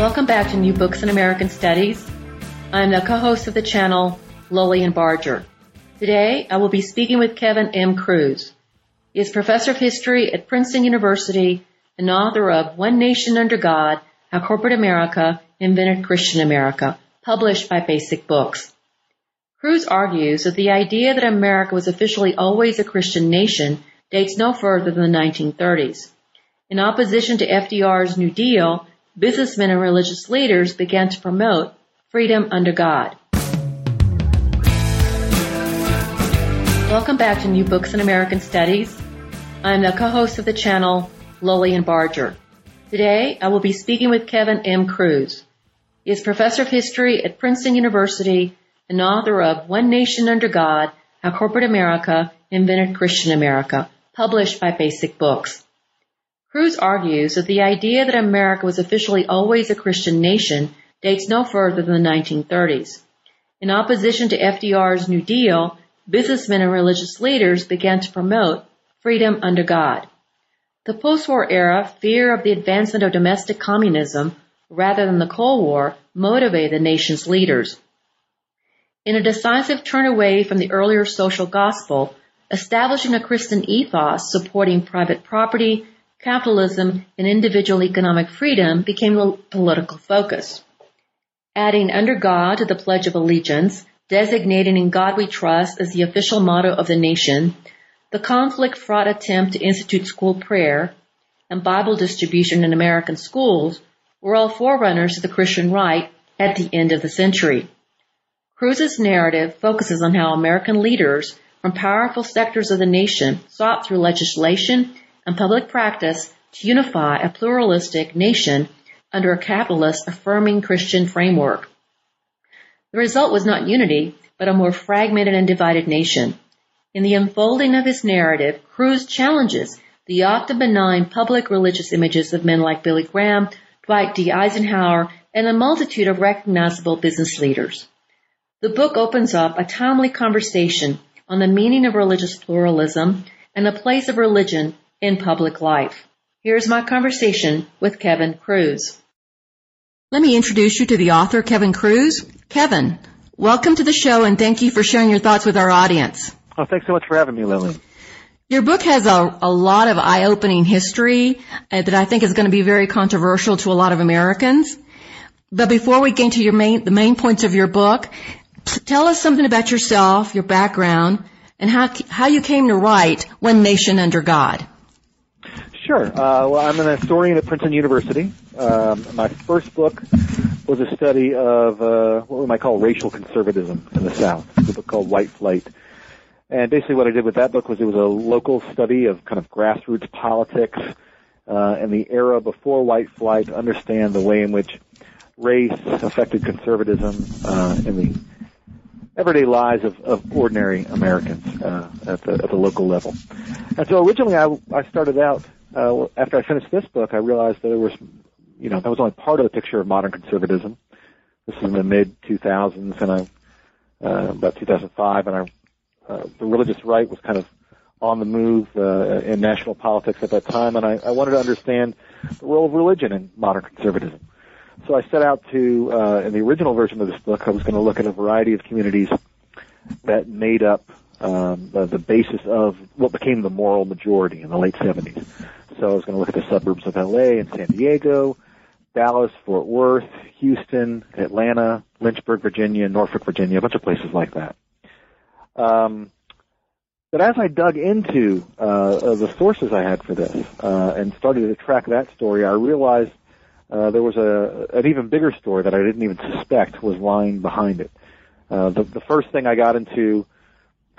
Welcome back to New Books in American Studies. I'm the co-host of the channel, Lilian Barger. Today, I will be speaking with Kevin M. Kruse. He is professor of history at Princeton University and author of One Nation Under God, How Corporate America Invented Christian America, published by Basic Books. Kruse argues that the idea that America was officially always a Christian nation dates no further than the 1930s. In opposition to FDR's New Deal, businessmen and religious leaders began to promote freedom under God. Welcome back to New Books in American Studies. I'm the co-host of the channel, Lilian Barger. Today, I will be speaking with Kevin M. Kruse. He is professor of history at Princeton University and author of One Nation Under God, How Corporate America Invented Christian America, published by Basic Books. Kruse argues that the idea that America was officially always a Christian nation dates no further than the 1930s. In opposition to FDR's New Deal, businessmen and religious leaders began to promote freedom under God. The post-war era fear of the advancement of domestic communism rather than the Cold War motivated the nation's leaders. In a decisive turn away from the earlier social gospel, establishing a Christian ethos supporting private property, capitalism, and individual economic freedom became a political focus. Adding under God to the Pledge of Allegiance, designating in God we trust as the official motto of the nation, the conflict fraught attempt to institute school prayer and Bible distribution in American schools were all forerunners of the Christian right at the end of the century. Kruse's narrative focuses on how American leaders from powerful sectors of the nation sought through legislation and public practice to unify a pluralistic nation under a capitalist affirming Christian framework. The result was not unity, but a more fragmented and divided nation. In the unfolding of his narrative, Kruse challenges the often benign public religious images of men like Billy Graham, Dwight D. Eisenhower, and a multitude of recognizable business leaders. The book opens up a timely conversation on the meaning of religious pluralism and the place of religion in public life. Here's my conversation with Kevin Kruse. Let me introduce you to the author, Kevin Kruse. Kevin, welcome to the show and thank you for sharing your thoughts with our audience. Oh, thanks so much for having me, Lily. Your book has a, a lot of eye-opening history uh, that I think is going to be very controversial to a lot of Americans. But before we get into your main, the main points of your book, tell us something about yourself, your background, and how, how you came to write One Nation Under God. Sure. Uh, well, I'm an historian at Princeton University. Um, my first book was a study of uh, what we might call racial conservatism in the South. It's a book called White Flight. And basically what I did with that book was it was a local study of kind of grassroots politics uh, in the era before white flight to understand the way in which race affected conservatism uh, in the everyday lives of, of ordinary Americans uh, at, the, at the local level. And so originally I, I started out uh, after I finished this book, I realized that there was, you know, that was only part of the picture of modern conservatism. This is in the mid 2000s, and I, uh, about 2005, and I, uh, the religious right was kind of on the move uh, in national politics at that time, and I, I wanted to understand the role of religion in modern conservatism. So I set out to, uh, in the original version of this book, I was going to look at a variety of communities that made up um, the, the basis of what became the moral majority in the late 70s. So I was going to look at the suburbs of LA and San Diego, Dallas, Fort Worth, Houston, Atlanta, Lynchburg, Virginia, Norfolk, Virginia, a bunch of places like that. Um, but as I dug into uh, the sources I had for this uh, and started to track that story, I realized uh, there was a an even bigger story that I didn't even suspect was lying behind it. Uh, the, the first thing I got into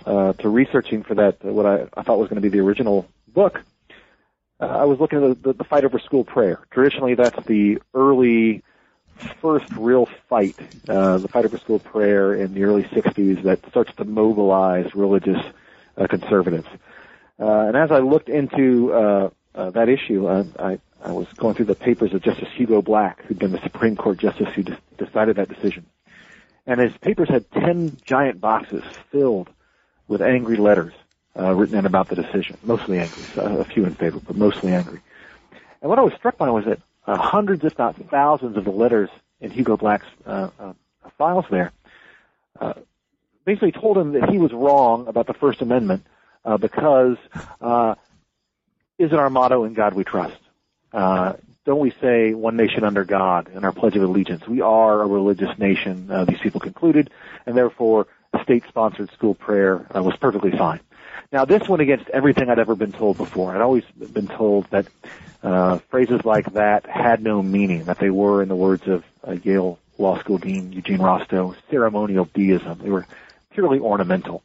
uh, to researching for that, what I, I thought was going to be the original book, uh, I was looking at the, the, the fight over school prayer. Traditionally, that's the early first real fight, uh, the fight over school prayer in the early 60s that starts to mobilize religious uh, conservatives. Uh, and as I looked into uh, uh, that issue, uh, I, I was going through the papers of Justice Hugo Black, who'd been the Supreme Court justice who de- decided that decision. And his papers had 10 giant boxes filled with angry letters uh, written in about the decision, mostly angry, uh, a few in favor, but mostly angry. And what I was struck by was that uh, hundreds, if not thousands, of the letters in Hugo Black's uh, uh, files there uh, basically told him that he was wrong about the First Amendment uh, because uh, isn't our motto "In God We Trust"? Uh, don't we say "One Nation under God" in our Pledge of Allegiance? We are a religious nation. Uh, these people concluded, and therefore, state-sponsored school prayer uh, was perfectly fine. Now, this went against everything I'd ever been told before. I'd always been told that uh, phrases like that had no meaning, that they were, in the words of uh, Yale Law School Dean Eugene Rostow, ceremonial deism. They were purely ornamental.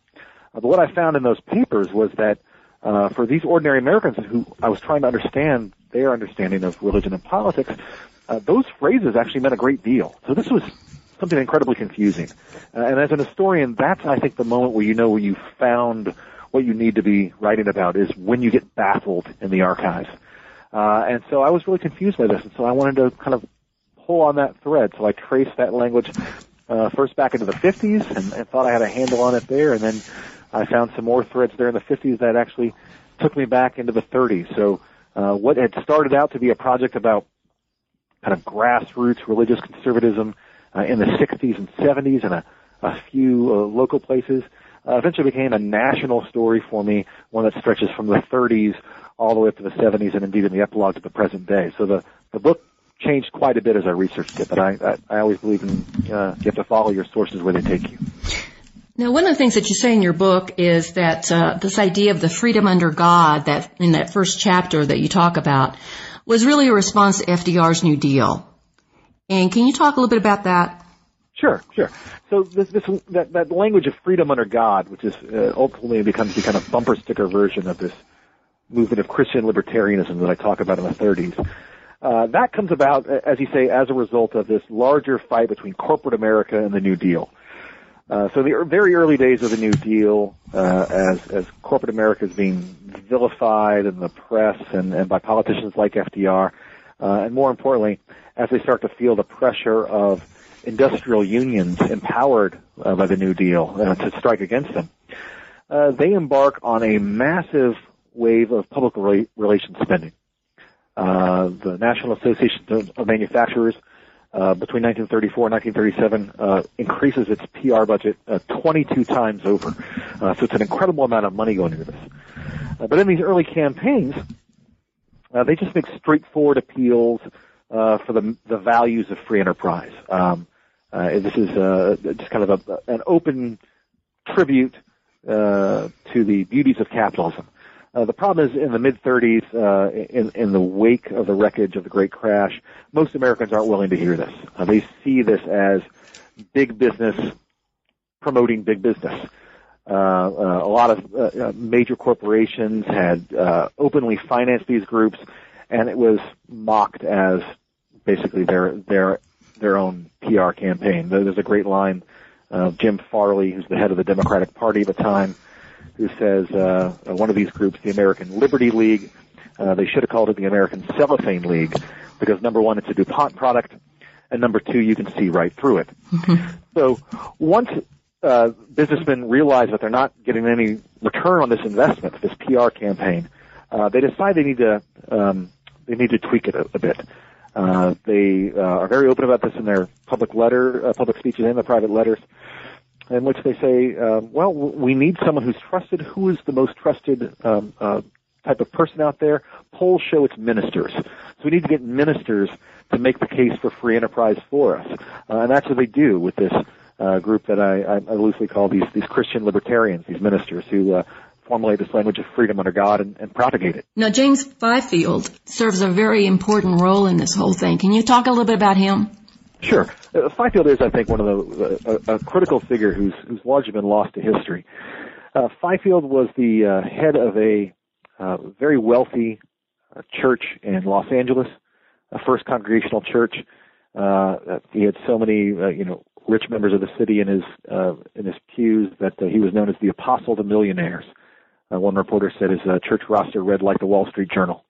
Uh, but what I found in those papers was that uh, for these ordinary Americans who I was trying to understand their understanding of religion and politics, uh, those phrases actually meant a great deal. So this was something incredibly confusing. Uh, and as an historian, that's, I think, the moment where you know where you found what you need to be writing about is when you get baffled in the archives. Uh, and so I was really confused by this, and so I wanted to kind of pull on that thread. So I traced that language uh, first back into the 50s and, and thought I had a handle on it there, and then I found some more threads there in the 50s that actually took me back into the 30s. So uh, what had started out to be a project about kind of grassroots religious conservatism uh, in the 60s and 70s and a, a few uh, local places uh, eventually became a national story for me, one that stretches from the 30s all the way up to the 70s and indeed in the epilogue to the present day. So the, the book changed quite a bit as I researched it, but I, I, I always believe in uh, you have to follow your sources where they take you. Now, one of the things that you say in your book is that uh, this idea of the freedom under God, that in that first chapter that you talk about, was really a response to FDR's New Deal. And can you talk a little bit about that? Sure, sure. So this, this that, that language of freedom under God, which is uh, ultimately becomes the kind of bumper sticker version of this movement of Christian libertarianism that I talk about in the 30s. Uh, that comes about, as you say, as a result of this larger fight between corporate America and the New Deal. Uh, so the very early days of the New Deal, uh, as as corporate America is being vilified in the press and, and by politicians like FDR, uh, and more importantly, as they start to feel the pressure of industrial unions empowered uh, by the New Deal uh, to strike against them, uh, they embark on a massive wave of public relations spending. Uh, the National Association of Manufacturers uh, between 1934 and 1937 uh, increases its PR budget 22 times over. so it's an incredible amount of money going into this. but in these early campaigns, they just make straightforward appeals for the the values of free enterprise. Um, uh, this is uh, just kind of a, an open tribute uh, to the beauties of capitalism. Uh, the problem is in the mid 30s, uh, in, in the wake of the wreckage of the Great Crash, most Americans aren't willing to hear this. Uh, they see this as big business promoting big business. A lot of major corporations had openly financed these groups, and it was mocked as basically their their their own PR campaign. There's a great line of Jim Farley, who's the head of the Democratic Party at the time, who says uh, one of these groups, the American Liberty League, uh, they should have called it the American Cellophane League because number one, it's a DuPont product, and number two, you can see right through it. so once uh, businessmen realize that they're not getting any return on this investment, this PR campaign, uh, they decide they need to um, they need to tweak it a, a bit. Uh, they uh, are very open about this in their public letter, uh, public speeches, and the private letters, in which they say, uh, "Well, we need someone who's trusted. Who is the most trusted um, uh, type of person out there? Polls show it's ministers. So we need to get ministers to make the case for free enterprise for us, uh, and that's what they do with this." Uh, group that I, I loosely call these these Christian libertarians, these ministers who uh, formulate this language of freedom under God and, and propagate it. Now, James Fifield serves a very important role in this whole thing. Can you talk a little bit about him? Sure. Uh, Fifield is, I think, one of the uh, a, critical figure who's who's largely been lost to history. Uh, Fifield was the uh, head of a uh, very wealthy church in Los Angeles, a First Congregational Church. Uh, he had so many, uh, you know, rich members of the city in his uh, in his pews that uh, he was known as the apostle to millionaires. Uh, one reporter said his uh, church roster read like the Wall Street Journal.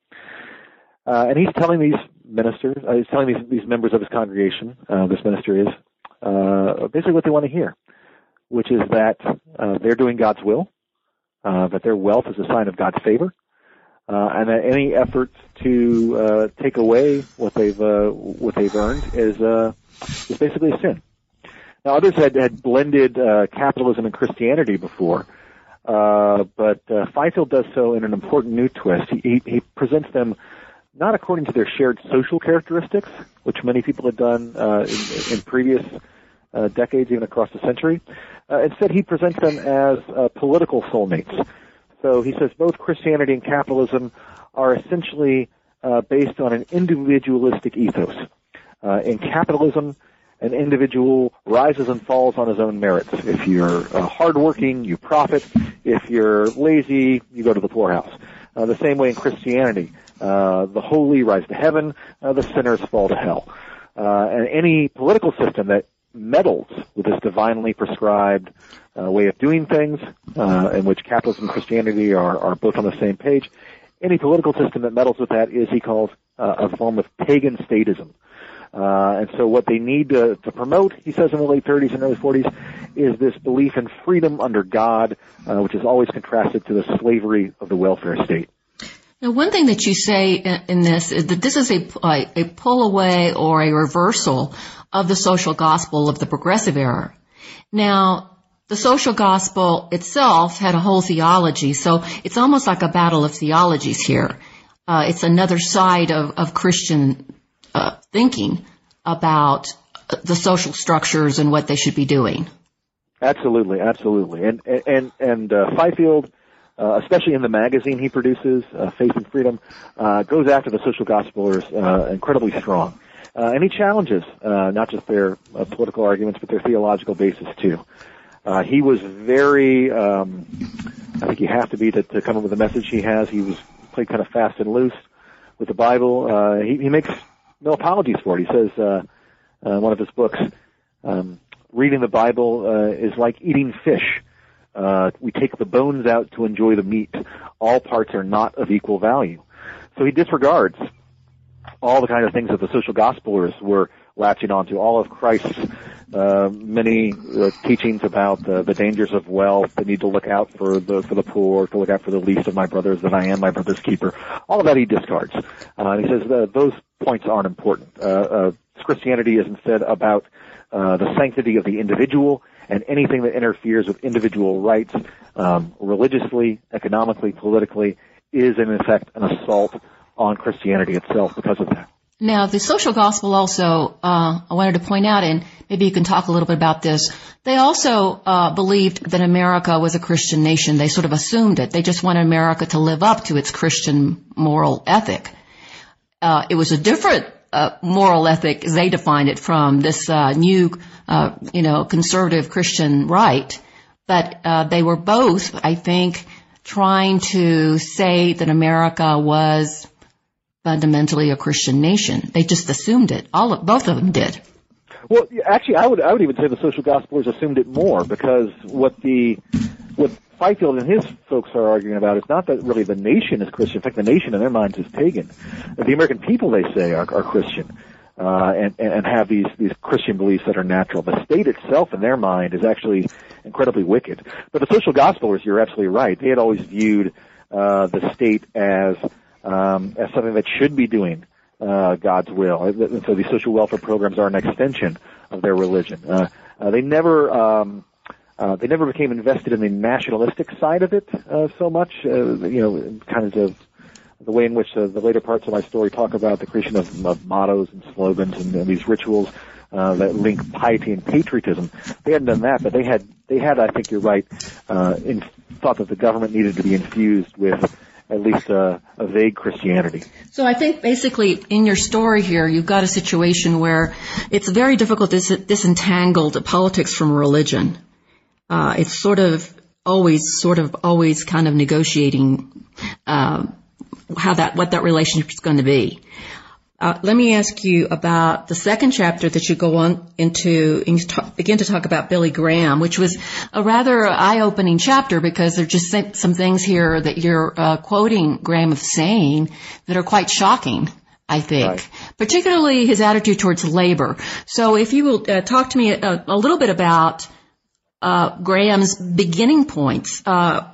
Uh, and he's telling these ministers, uh, he's telling these, these members of his congregation, uh, this minister is, uh, basically what they want to hear, which is that uh, they're doing God's will, uh, that their wealth is a sign of God's favor, uh, and that any efforts to uh, take away what they've uh, what they've earned is uh, is basically a sin. Now, others had had blended uh, capitalism and Christianity before, uh, but uh, Fifield does so in an important new twist. He, he, presents them not according to their shared social characteristics, which many people had done uh, in, in previous uh, decades, even across the century. Uh, instead, he presents them as uh, political soulmates. So he says both Christianity and capitalism are essentially uh, based on an individualistic ethos. Uh, in capitalism, an individual rises and falls on his own merits. If you're uh, hardworking, you profit. If you're lazy, you go to the poorhouse. Uh, the same way in Christianity, uh, the holy rise to heaven, uh, the sinners fall to hell. Uh, and any political system that meddles with this divinely prescribed uh, way of doing things, uh, in which capitalism and Christianity are, are both on the same page. Any political system that meddles with that is, he calls, a form of pagan statism. Uh, and so what they need to, to promote, he says in the late 30s and early 40s, is this belief in freedom under God, uh, which is always contrasted to the slavery of the welfare state. Now, one thing that you say in this is that this is a, a pull away or a reversal of the social gospel of the progressive era. Now, the social gospel itself had a whole theology, so it's almost like a battle of theologies here. Uh, it's another side of, of Christian thinking about the social structures and what they should be doing. Absolutely, absolutely, and and and uh, Fifield, uh, especially in the magazine he produces, uh, Faith and Freedom, uh, goes after the social gospelers uh, incredibly strong, uh, and he challenges uh, not just their uh, political arguments but their theological basis too. Uh, he was very, um, I think you have to be to, to come up with the message he has. He was played kind of fast and loose with the Bible. Uh, he, he makes no apologies for it. He says, uh, uh, one of his books, um, reading the Bible uh, is like eating fish. Uh, we take the bones out to enjoy the meat. All parts are not of equal value. So he disregards all the kind of things that the social gospelers were latching onto, all of Christ's uh, many uh, teachings about uh, the dangers of wealth, the need to look out for the for the poor, to look out for the least of my brothers, that I am my brother's keeper. All of that he discards. Uh, he says uh, those points aren't important. Uh, uh, Christianity is instead about uh, the sanctity of the individual and anything that interferes with individual rights, um, religiously, economically, politically, is in effect an assault on Christianity itself because of that. Now, the social gospel also, uh, I wanted to point out, and maybe you can talk a little bit about this. They also uh, believed that America was a Christian nation. They sort of assumed it. They just wanted America to live up to its Christian moral ethic. Uh, it was a different uh, moral ethic, as they defined it, from this uh, new, uh, you know, conservative Christian right. But they were both, I think, trying to say that America was fundamentally a Christian nation. They just assumed it. All of, both of them did. Well, actually, I would I would even say the social gospelers assumed it more because what the what Fifield and his folks are arguing about is not that really the nation is Christian. In fact, the nation in their minds is pagan. The American people, they say, are, are Christian. Uh, and, and have these, these Christian beliefs that are natural. The state itself in their mind is actually incredibly wicked. But the social gospelers, you're absolutely right. They had always viewed, uh, the state as um, as something that should be doing uh, God's will. And so these social welfare programs are an extension of their religion. Uh, uh, they never um, uh, they never became invested in the nationalistic side of it uh, so much. Uh, you know, kind of the way in which uh, the later parts of my story talk about the creation of, of mottos and slogans and, and these rituals uh, that link piety and patriotism. They hadn't done that, but they had they had, I think you're right, uh, in, thought that the government needed to be infused with at least a, a vague Christianity. So I think basically in your story here, you've got a situation where it's very difficult to disentangle the politics from religion. Uh, it's sort of always, sort of always kind of negotiating uh, how that what that relationship is going to be. Uh, let me ask you about the second chapter that you go on into and you talk, begin to talk about Billy Graham, which was a rather eye-opening chapter because there are just some things here that you're uh, quoting Graham of saying that are quite shocking. I think, right. particularly his attitude towards labor. So, if you will uh, talk to me a, a, little bit about uh, Graham's beginning points, uh,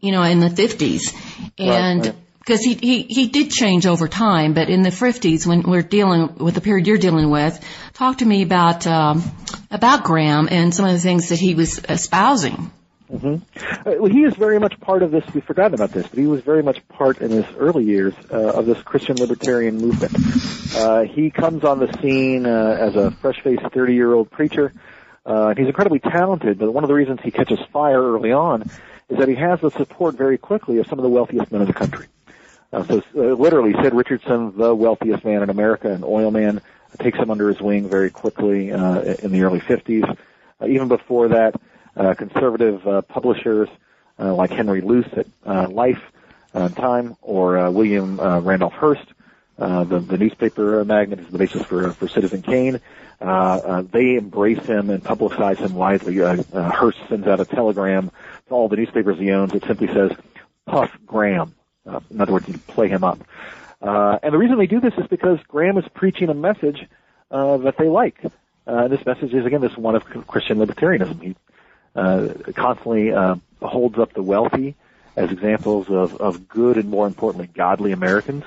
you know, in the 50s, and right, because he, he, he did change over time, but in the 50s, when we're dealing with the period you're dealing with, talk to me about um, about Graham and some of the things that he was espousing. Mm-hmm. Uh, well, he is very much part of this. We've forgotten about this, but he was very much part in his early years uh, of this Christian libertarian movement. Uh, he comes on the scene uh, as a fresh-faced 30-year-old preacher. Uh, he's incredibly talented, but one of the reasons he catches fire early on is that he has the support very quickly of some of the wealthiest men in the country. Uh, so uh, literally, Sid Richardson, the wealthiest man in America, an oil man, takes him under his wing very quickly uh, in the early 50s. Uh, even before that, uh, conservative uh, publishers uh, like Henry Luce at uh, Life, uh, Time, or uh, William uh, Randolph Hearst, uh, the, the newspaper magnate is the basis for for Citizen Kane. Uh, uh, they embrace him and publicize him widely. Uh, uh, Hearst sends out a telegram to all the newspapers he owns. It simply says, "Puff Graham." Uh, in other words, you play him up. Uh, and the reason they do this is because Graham is preaching a message uh, that they like. Uh, this message is again this one of Christian libertarianism. He uh, constantly uh, holds up the wealthy as examples of, of good and more importantly godly Americans.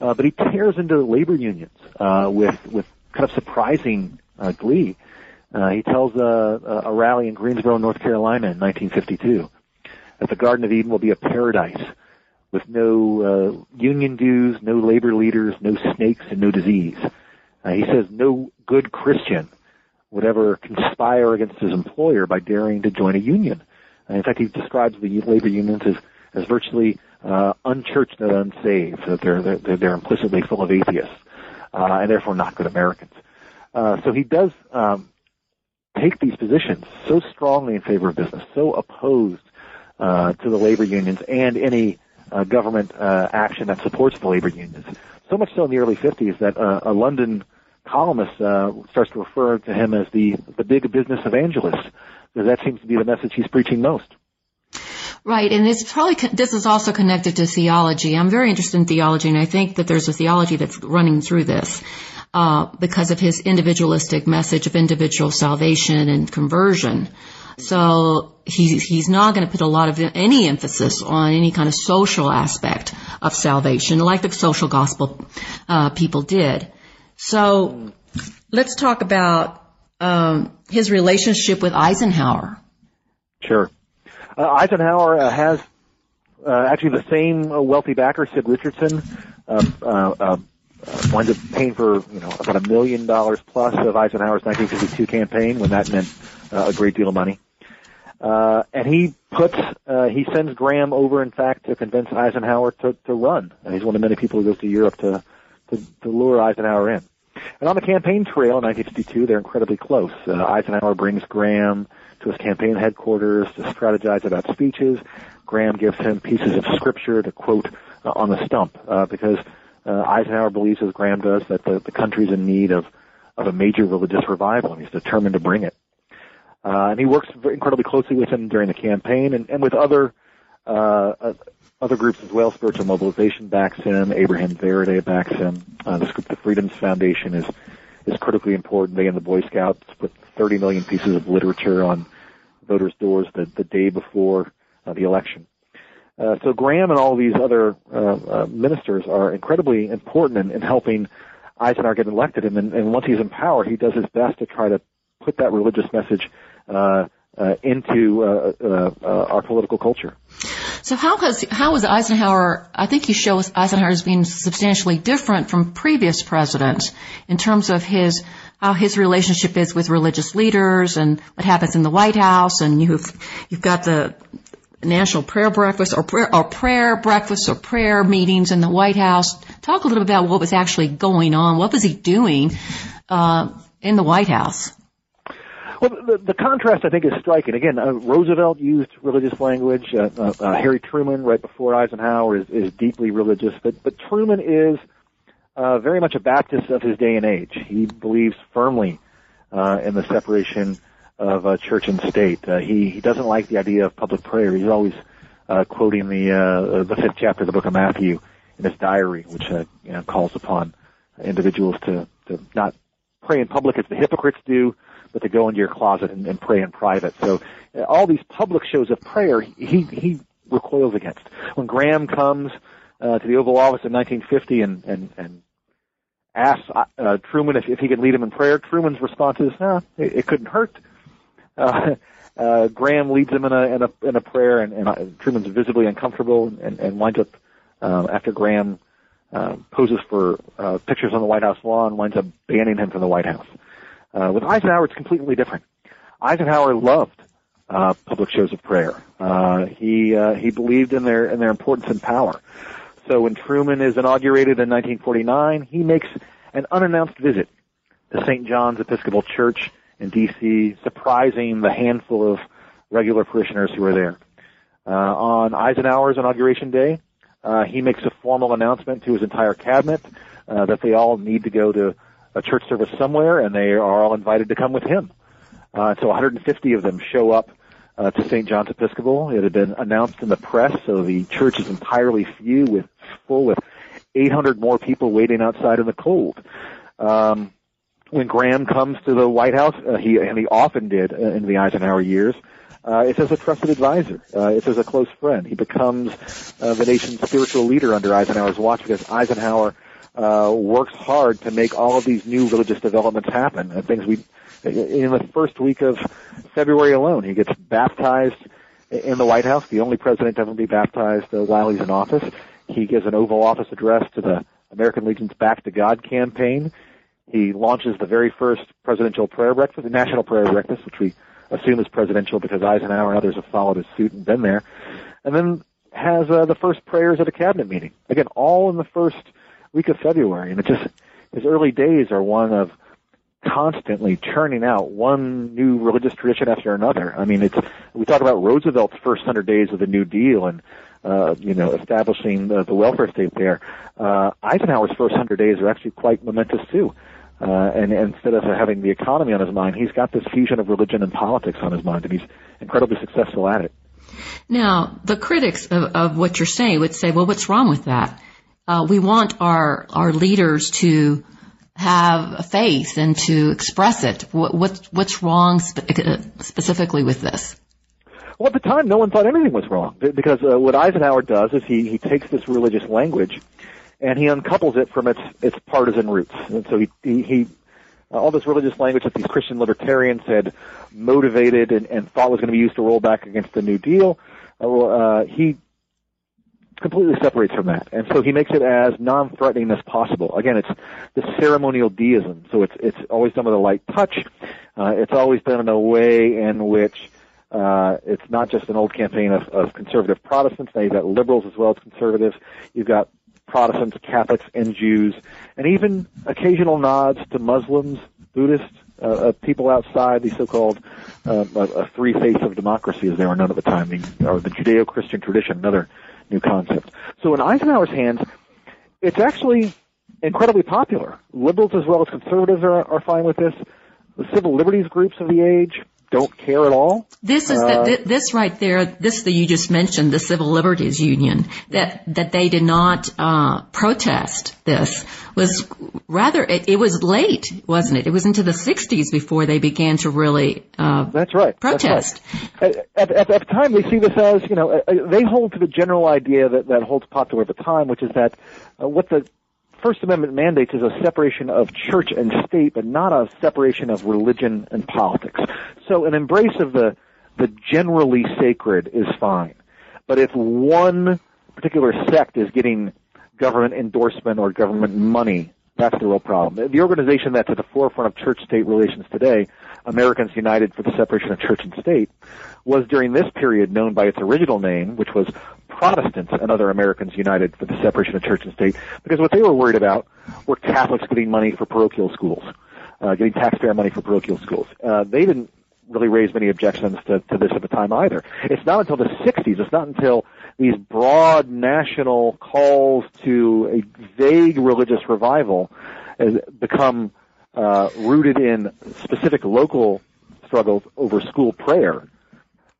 Uh, but he tears into labor unions uh, with with kind of surprising uh, glee. Uh, he tells uh, a rally in Greensboro, North Carolina in 1952 that the Garden of Eden will be a paradise with no uh, union dues, no labor leaders, no snakes, and no disease. Uh, he says no good Christian would ever conspire against his employer by daring to join a union. Uh, in fact, he describes the labor unions as, as virtually uh, unchurched and unsaved, that they're, they're, they're implicitly full of atheists, uh, and therefore not good Americans. Uh, so he does um, take these positions so strongly in favor of business, so opposed uh, to the labor unions and any uh, government uh, action that supports the labor unions. So much so in the early 50s that uh, a London columnist uh, starts to refer to him as the the big business evangelist, because that seems to be the message he's preaching most. Right, and it's probably this is also connected to theology. I'm very interested in theology, and I think that there's a theology that's running through this uh, because of his individualistic message of individual salvation and conversion. So he's he's not going to put a lot of any emphasis on any kind of social aspect of salvation, like the social gospel uh, people did. So let's talk about um, his relationship with Eisenhower. Sure, uh, Eisenhower uh, has uh, actually the same uh, wealthy backer, Sid Richardson. Uh, winds up paying for you know about a million dollars plus of Eisenhower's 1952 campaign when that meant a great deal of money. Uh, and he puts, uh, he sends Graham over, in fact, to convince Eisenhower to, to run. And he's one of many people who goes to Europe to, to, to lure Eisenhower in. And on the campaign trail in 1952, they're incredibly close. Uh, Eisenhower brings Graham to his campaign headquarters to strategize about speeches. Graham gives him pieces of scripture to quote uh, on the stump, uh, because uh, Eisenhower believes, as Graham does, that the, the country's in need of, of a major religious revival, and he's determined to bring it. Uh, and he works incredibly closely with him during the campaign and, and with other uh, uh, other groups as well. Spiritual Mobilization backs him. Abraham Vereide backs him. Uh, the Freedoms Foundation is is critically important. They and the Boy Scouts put 30 million pieces of literature on voters' doors the, the day before uh, the election. Uh, so Graham and all these other uh, uh, ministers are incredibly important in, in helping Eisenhower get elected. And, and once he's in power, he does his best to try to put that religious message uh, uh, into uh, uh, uh, our political culture. So how has how was Eisenhower? I think you show Eisenhower as being substantially different from previous presidents in terms of his how his relationship is with religious leaders and what happens in the White House, and you've you've got the national prayer breakfast or prayer, or prayer breakfast or prayer meetings in the White House. Talk a little bit about what was actually going on. What was he doing uh, in the White House? Well, the, the contrast I think is striking. Again, uh, Roosevelt used religious language. Uh, uh, uh, Harry Truman, right before Eisenhower, is, is deeply religious. But, but Truman is uh, very much a Baptist of his day and age. He believes firmly uh, in the separation of uh, church and state. Uh, he he doesn't like the idea of public prayer. He's always uh, quoting the uh, the fifth chapter of the book of Matthew in his diary, which uh, you know, calls upon individuals to to not pray in public as the hypocrites do, but to go into your closet and, and pray in private. So uh, all these public shows of prayer, he he recoils against. When Graham comes uh, to the Oval Office in 1950 and and and asks uh, Truman if, if he could lead him in prayer, Truman's response is, "No, it, it couldn't hurt." Uh, uh, Graham leads him in a in a in a prayer, and, and uh, Truman's visibly uncomfortable, and, and winds up uh, after Graham uh, poses for uh, pictures on the White House lawn, winds up banning him from the White House. Uh, with Eisenhower, it's completely different. Eisenhower loved uh, public shows of prayer. Uh, he uh, he believed in their in their importance and power. So when Truman is inaugurated in 1949, he makes an unannounced visit to St. John's Episcopal Church in D.C., surprising the handful of regular parishioners who are there. Uh, on Eisenhower's inauguration day, uh, he makes a formal announcement to his entire cabinet uh, that they all need to go to a church service somewhere, and they are all invited to come with him. Uh, so 150 of them show up uh, to St. John's Episcopal. It had been announced in the press, so the church is entirely few with full with 800 more people waiting outside in the cold. Um, when Graham comes to the White House, uh, he and he often did uh, in the Eisenhower years. Uh, it's as a trusted advisor. Uh, it's as a close friend. He becomes uh, the nation's spiritual leader under Eisenhower's watch because Eisenhower uh, works hard to make all of these new religious developments happen. And things we, in the first week of February alone, he gets baptized in the White House, the only president to ever be baptized uh, while he's in office. He gives an Oval Office address to the American Legion's Back to God campaign. He launches the very first presidential prayer breakfast, the national prayer breakfast, which we assume is presidential because Eisenhower and others have followed his suit and been there. And then has uh, the first prayers at a cabinet meeting. Again, all in the first week of February. And it just, his early days are one of constantly churning out one new religious tradition after another. I mean, it's, we talk about Roosevelt's first hundred days of the New Deal and, uh, you know, establishing the, the welfare state there. Uh, Eisenhower's first hundred days are actually quite momentous too. Uh, and, and instead of having the economy on his mind, he's got this fusion of religion and politics on his mind, and he's incredibly successful at it. Now, the critics of, of what you're saying would say, well, what's wrong with that? Uh, we want our our leaders to have faith and to express it. What, what's what's wrong spe- specifically with this? Well, at the time, no one thought anything was wrong because uh, what Eisenhower does is he he takes this religious language and he uncouples it from its its partisan roots. And so he he, he uh, all this religious language that these Christian libertarians had motivated and, and thought was going to be used to roll back against the New Deal. Uh, uh, he completely separates from that, and so he makes it as non-threatening as possible. Again, it's the ceremonial deism, so it's it's always done with a light touch. Uh, it's always done in a way in which uh, it's not just an old campaign of, of conservative Protestants. Now you've got liberals as well as conservatives. You've got Protestants, Catholics, and Jews, and even occasional nods to Muslims, Buddhists, uh, uh, people outside the so-called uh, a, three faiths of democracy, as they were known at the time, the, or the Judeo-Christian tradition, another new concept. So in Eisenhower's hands, it's actually incredibly popular. Liberals as well as conservatives are, are fine with this. The civil liberties groups of the age, don't care at all. This is uh, the, this right there. This that you just mentioned, the Civil Liberties Union, that that they did not uh, protest this was rather it, it, was late, wasn't it? It was into the '60s before they began to really. Uh, that's right. Protest. That's right. At, at, at, the time, they see this as you know they hold to the general idea that that holds popular at the time, which is that uh, what the First Amendment mandates is a separation of church and state, but not a separation of religion and politics. So an embrace of the the generally sacred is fine. But if one particular sect is getting government endorsement or government money, that's the real problem. The organization that's at the forefront of church-state relations today, Americans United for the Separation of Church and State, was during this period known by its original name, which was Protestants and other Americans United for the Separation of Church and State, because what they were worried about were Catholics getting money for parochial schools, uh, getting taxpayer money for parochial schools. Uh, they didn't really raise many objections to, to this at the time either. It's not until the 60s, it's not until these broad national calls to a vague religious revival become uh, rooted in specific local struggles over school prayer,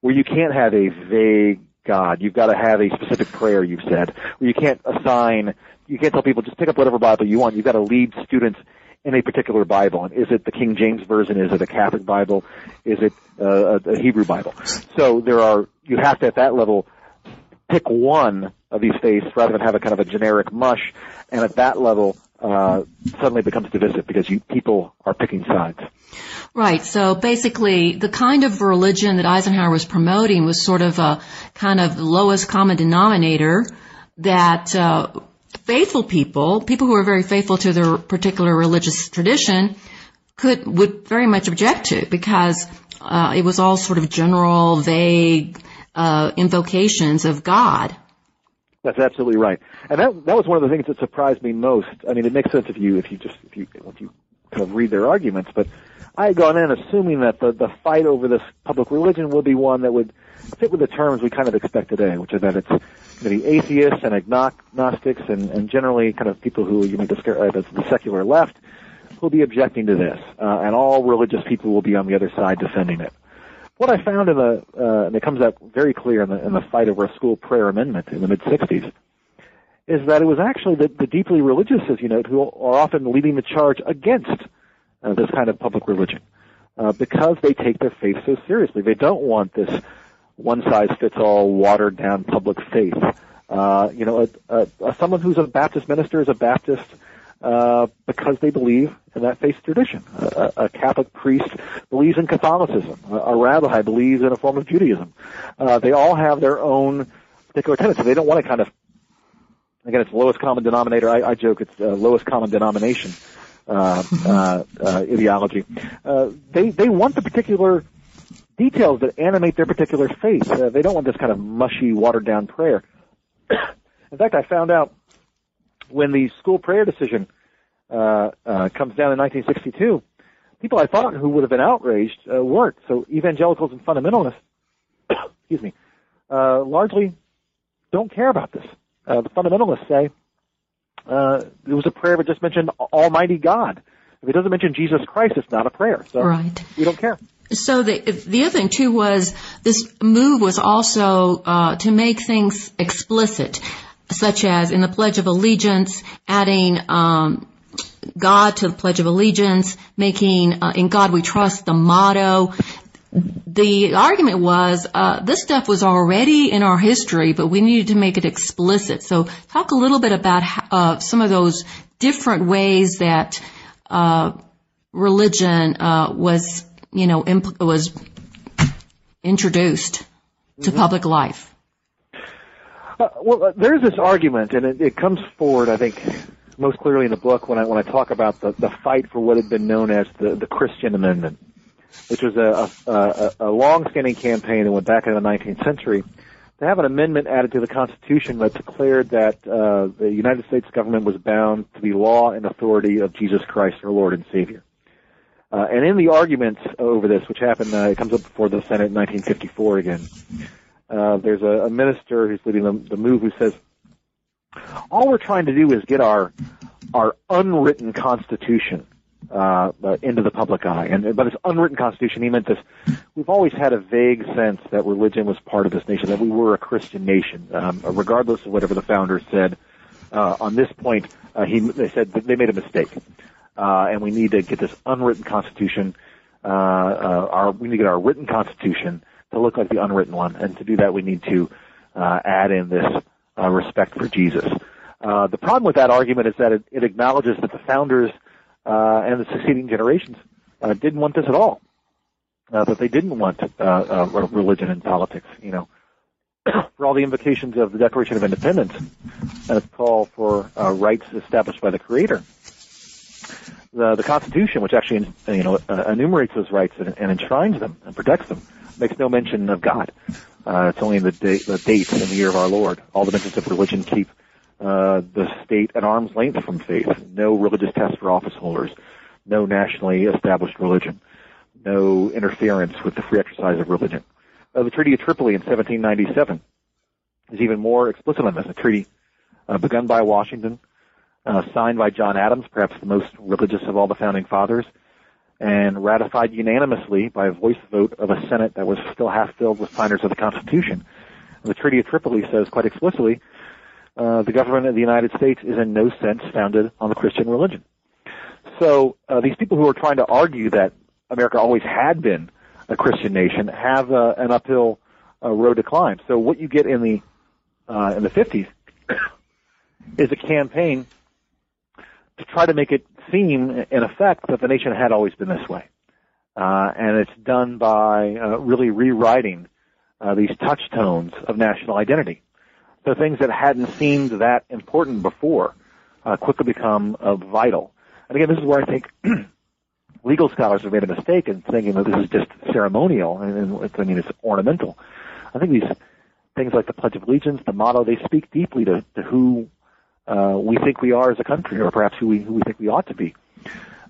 where you can't have a vague God. You've got to have a specific prayer, you've said, where you can't assign, you can't tell people just pick up whatever Bible you want. You've got to lead students in a particular Bible. And is it the King James Version? Is it a Catholic Bible? Is it uh, a Hebrew Bible? So there are, you have to at that level pick one of these faiths rather than have a kind of a generic mush. And at that level, uh, suddenly becomes divisive because you, people are picking sides. Right. So basically, the kind of religion that Eisenhower was promoting was sort of a kind of lowest common denominator that uh, faithful people, people who are very faithful to their particular religious tradition, could would very much object to because uh, it was all sort of general, vague uh, invocations of God. That's absolutely right, and that that was one of the things that surprised me most. I mean, it makes sense if you if you just if you if you kind of read their arguments, but I had gone in assuming that the the fight over this public religion would be one that would fit with the terms we kind of expect today, which is that it's going to be atheists and agnostics and, and generally kind of people who you might describe as the secular left will be objecting to this, uh, and all religious people will be on the other side defending it. What I found in the, uh, and it comes out very clear in the, in the fight over a school prayer amendment in the mid 60s, is that it was actually the, the deeply religious, as you know, who are often leading the charge against uh, this kind of public religion, uh, because they take their faith so seriously. They don't want this one size fits all watered down public faith. Uh, you know, a, a, someone who's a Baptist minister is a Baptist uh, because they believe in that faith tradition. A, a Catholic priest believes in Catholicism. A, a rabbi believes in a form of Judaism. Uh, they all have their own particular tenets. They don't want to kind of, again, it's lowest common denominator. I, I joke it's uh, lowest common denomination uh, uh, uh, ideology. Uh, they they want the particular details that animate their particular faith. Uh, they don't want this kind of mushy, watered down prayer. in fact, I found out when the school prayer decision uh, uh, comes down in 1962, people I thought who would have been outraged weren't. So evangelicals and fundamentalists, excuse me, uh, largely don't care about this. Uh, the fundamentalists say uh, it was a prayer that just mentioned Almighty God. If it doesn't mention Jesus Christ, it's not a prayer. So right. we don't care. So the the other thing too was this move was also uh, to make things explicit, such as in the Pledge of Allegiance, adding um, God to the Pledge of Allegiance, making uh, "In God We Trust" the motto. The argument was uh, this stuff was already in our history, but we needed to make it explicit. So, talk a little bit about uh, some of those different ways that uh, religion uh, was you know, imp- was introduced to mm-hmm. public life? Uh, well, uh, there's this argument, and it, it, comes forward, I think, most clearly in the book when I when I talk about the, the fight for what had been known as the, the Christian Amendment, which was a, a, a, a long-standing campaign that went back into the 19th century to have an amendment added to the Constitution that declared that uh, the United States government was bound to the law and authority of Jesus Christ, our Lord and Savior. Uh, and in the arguments over this, which happened, uh, it comes up before the Senate in 1954 again. Uh, there's a, a minister who's leading the, the move who says, all we're trying to do is get our our unwritten constitution uh, into the public eye. And by this unwritten constitution, he meant this: we've always had a vague sense that religion was part of this nation, that we were a Christian nation, um, regardless of whatever the founders said. Uh, on this point, uh, he they said they made a mistake uh, and we need to get this unwritten constitution. Uh, uh, our we need to get our written constitution to look like the unwritten one, and to do that, we need to uh, add in this uh, respect for Jesus. Uh, the problem with that argument is that it, it acknowledges that the founders uh, and the succeeding generations uh, didn't want this at all. Uh, that they didn't want uh, uh, religion and politics. You know, for all the invocations of the Declaration of Independence and its call for uh, rights established by the Creator, the, the Constitution, which actually you know uh, enumerates those rights and, and, enshrines them and protects them, makes no mention of God. Uh, it's only the, date, the date and the year of our Lord. All the mentions of religion keep uh, the state at arm's length from faith. No religious test for office holders. No nationally established religion. no interference with the free exercise of religion. Uh, the Treaty of Tripoli in 1797 is even more explicit on this. A treaty uh, begun by Washington, uh, signed by John Adams, perhaps the most religious of all the founding fathers, and ratified unanimously by a voice vote of a Senate that was still half filled with signers of the Constitution. The Treaty of Tripoli says quite explicitly, uh, the government of the United States is in no sense founded on the Christian religion. So uh, these people who are trying to argue that America always had been a Christian nation have uh, an uphill uh, road to climb. So what you get in the uh, in the 50s is a campaign to try to make it seem, in effect, that the nation had always been this way. Uh, and it's done by uh, really rewriting uh, these touchstones of national identity. So things that hadn't seemed that important before uh, quickly become uh, vital. And again, this is where I think legal scholars have made a mistake in thinking that this is just ceremonial and, and I mean it's ornamental. I think these things like the Pledge of Allegiance, the motto, they speak deeply to, to who uh, we think we are as a country, or perhaps who we, who we think we ought to be.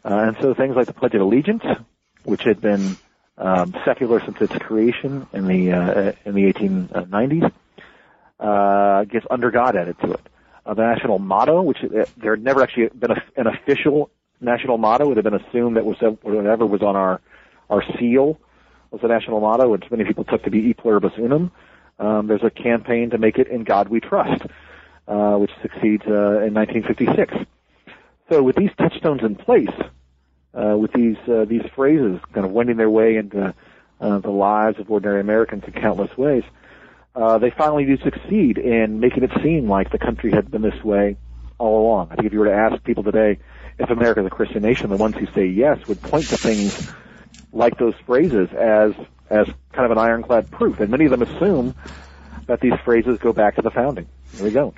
Uh, and so things like the Pledge of Allegiance, which had been um, secular since its creation in the uh, in the 1890s, uh, gets under God added to it. Uh, the national motto, which uh, there had never actually been a, an official national motto, it had been assumed that was whatever was on our our seal was the national motto, which many people took to be E pluribus unum. Um, there's a campaign to make it "In God We Trust," uh, which succeeds uh, in 1956. So with these touchstones in place, uh, with these uh, these phrases kind of wending their way into uh, the lives of ordinary Americans in countless ways, uh, they finally do succeed in making it seem like the country had been this way all along. I think if you were to ask people today if America is a Christian nation, the ones who say yes would point to things like those phrases as as kind of an ironclad proof. And many of them assume that these phrases go back to the founding. They don't.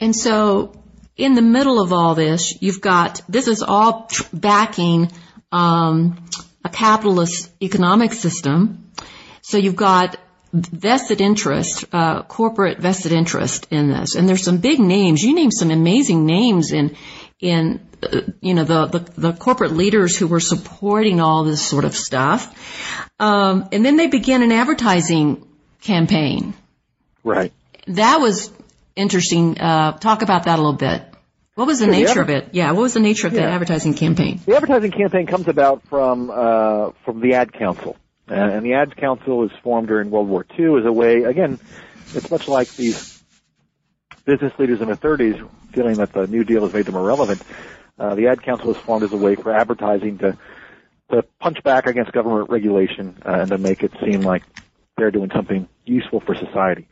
And so, in the middle of all this, you've got this is all backing um, a capitalist economic system. So you've got vested interest, uh, corporate vested interest in this, and there's some big names. You named some amazing names in in uh, you know the, the, the corporate leaders who were supporting all this sort of stuff, um, and then they began an advertising campaign. Right. That was interesting. Uh, talk about that a little bit. What was the sure, nature the of it? Yeah, what was the nature of yeah. the advertising campaign? The advertising campaign comes about from uh, from the Ad Council, uh, and the Ad Council was formed during World War II as a way. Again, it's much like these business leaders in the 30s feeling that the New Deal has made them irrelevant. Uh, the Ad Council was formed as a way for advertising to to punch back against government regulation uh, and to make it seem like they're doing something useful for society.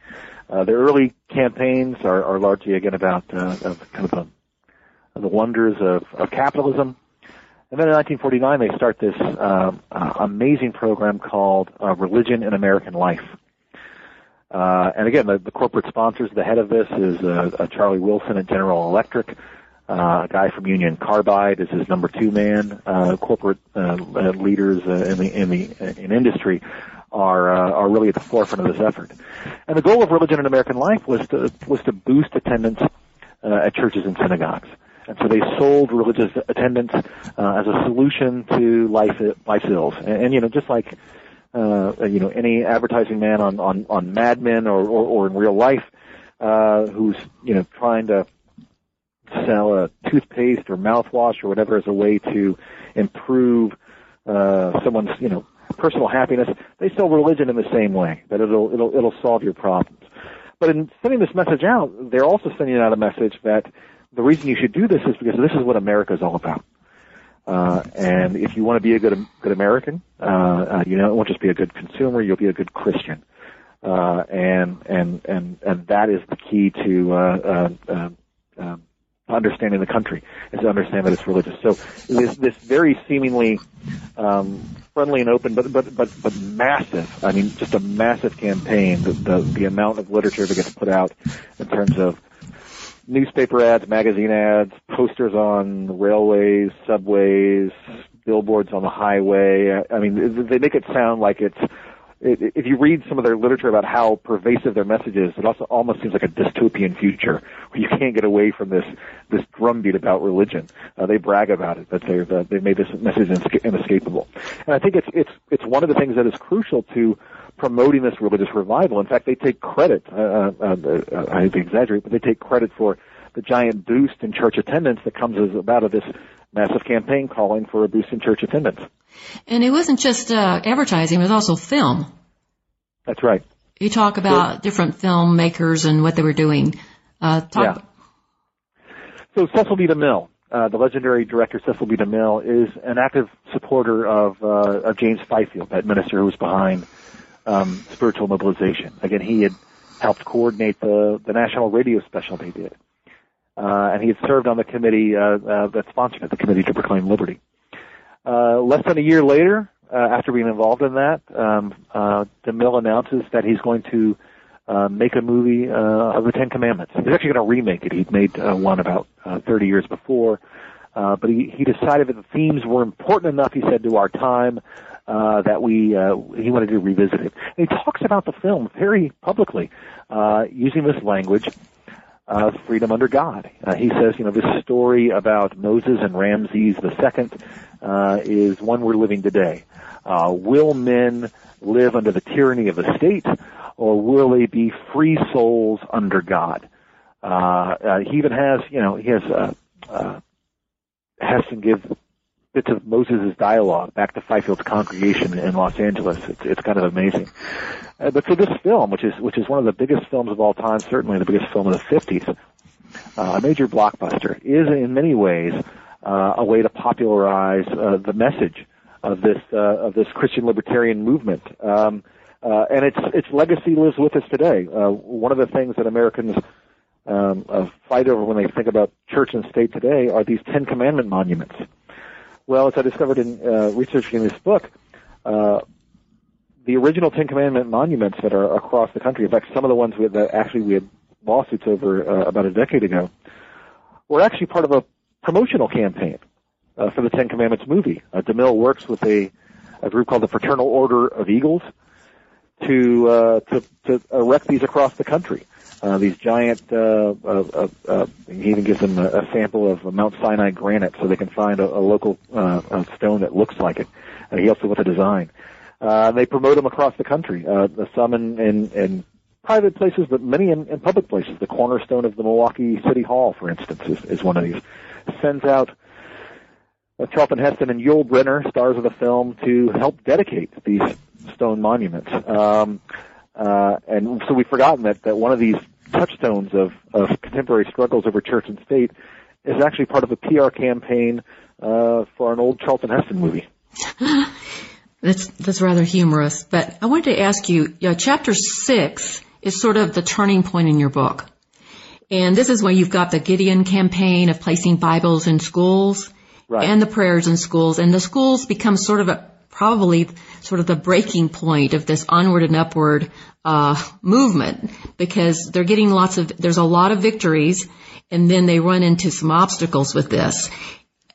Uh, their early campaigns are, are largely again about uh, of kind of the, the wonders of, of capitalism. And then in 1949, they start this uh, uh, amazing program called uh, Religion in American Life. Uh, and again, the, the corporate sponsors, the head of this is uh, uh, Charlie Wilson at General Electric. Uh, a guy from Union Carbide is his number two man. Uh, corporate uh, leaders uh, in the in the in industry are uh, are really at the forefront of this effort. And the goal of religion in American life was to was to boost attendance uh, at churches and synagogues. And so they sold religious attendance uh, as a solution to life life's ills. And, and you know, just like uh, you know any advertising man on on on Mad Men or or, or in real life uh, who's you know trying to sell a toothpaste or mouthwash or whatever as a way to improve uh, someone's you know personal happiness. They sell religion in the same way that it'll it'll it'll solve your problems. But in sending this message out, they're also sending out a message that the reason you should do this is because this is what America is all about. Uh, and if you want to be a good good American, uh, uh, you know, it won't just be a good consumer. You'll be a good Christian, uh, and and and and that is the key to uh, uh, uh, uh, understanding the country is to understand that it's religious. So this this very seemingly um, friendly and open, but but but but massive. I mean, just a massive campaign. The the, the amount of literature that gets put out in terms of newspaper ads, magazine ads, posters on railways, subways, billboards on the highway. I mean, they make it sound like it's if you read some of their literature about how pervasive their message is, it also almost seems like a dystopian future where you can't get away from this this drumbeat about religion. Uh, they brag about it that they've uh, they've made this message inescapable, and I think it's it's it's one of the things that is crucial to promoting this religious revival. In fact, they take credit. Uh, uh, uh, I exaggerate, but they take credit for the giant boost in church attendance that comes as about of this massive campaign calling for a boost in church attendance. And it wasn't just uh, advertising; it was also film. That's right. You talk about so, different filmmakers and what they were doing. Uh, yeah. So Cecil B. DeMille, uh, the legendary director Cecil B. DeMille, is an active supporter of, uh, of James Fifield, that minister who was behind um, spiritual mobilization. Again, he had helped coordinate the, the national radio special they did. Uh, and he had served on the committee uh, uh, that sponsored it, the Committee to Proclaim Liberty. Uh, less than a year later, uh, after being involved in that, um, uh, DeMille announces that he's going to make a movie of the Ten Commandments. He's actually going to remake it. He'd made one about uh, 30 years before, but he, he decided that the themes were important enough, he said, to our time uh, that we uh, he wanted to revisit it. And he talks about the film very publicly, uh, using this language of freedom under God. Uh, he says, you know, this story about Moses and Ramses II uh, is one we're living today. Uh, will men live under the tyranny of the state, or will they be free souls under God? Uh, uh, he even has, you know, he has uh, uh, Heston give bits of Moses' dialogue back to Fifield's congregation in Los Angeles. It's, it's kind of amazing. Uh, but for this film, which is which is one of the biggest films of all time, certainly the biggest film of the 50s, uh, a major blockbuster, is in many ways uh, a way to popularize uh, the message of this uh, of this Christian libertarian movement. Um, uh, and its its legacy lives with us today. One of the things that Americans um, fight over when they think about church and state today are these Ten Commandment monuments. Well, as I discovered in uh, researching this book, uh, the original Ten Commandment monuments that are across the country, in fact, some of the ones we had, that actually we had lawsuits over uh, about a decade ago, were actually part of a promotional campaign uh, for the Ten Commandments movie. Uh, DeMille works with a, a group called the Fraternal Order of Eagles to uh, to, to erect these across the country. Uh, these giant, uh, uh, uh, uh, he even gives them a, a sample of Mount Sinai granite so they can find a, a local uh, a stone that looks like it. Uh, he helps them with the design. Uh, they promote them across the country. Uh, some in, in, in private places, but many in, in public places. The cornerstone of the Milwaukee City Hall, for instance, is, is one of these. Sends out uh, Charlton Heston and Yul Brynner, stars of the film, to help dedicate these stone monuments. Um, uh, and so we've forgotten that, that one of these touchstones of, of contemporary struggles over church and state is actually part of a PR campaign uh, for an old Charlton Heston movie. that's that's rather humorous. But I wanted to ask you, you know, chapter six is sort of the turning point in your book. And this is when you've got the Gideon campaign of placing Bibles in schools right. and the prayers in schools. And the schools become sort of a, probably sort of the breaking point of this onward and upward uh, movement because they're getting lots of, there's a lot of victories and then they run into some obstacles with this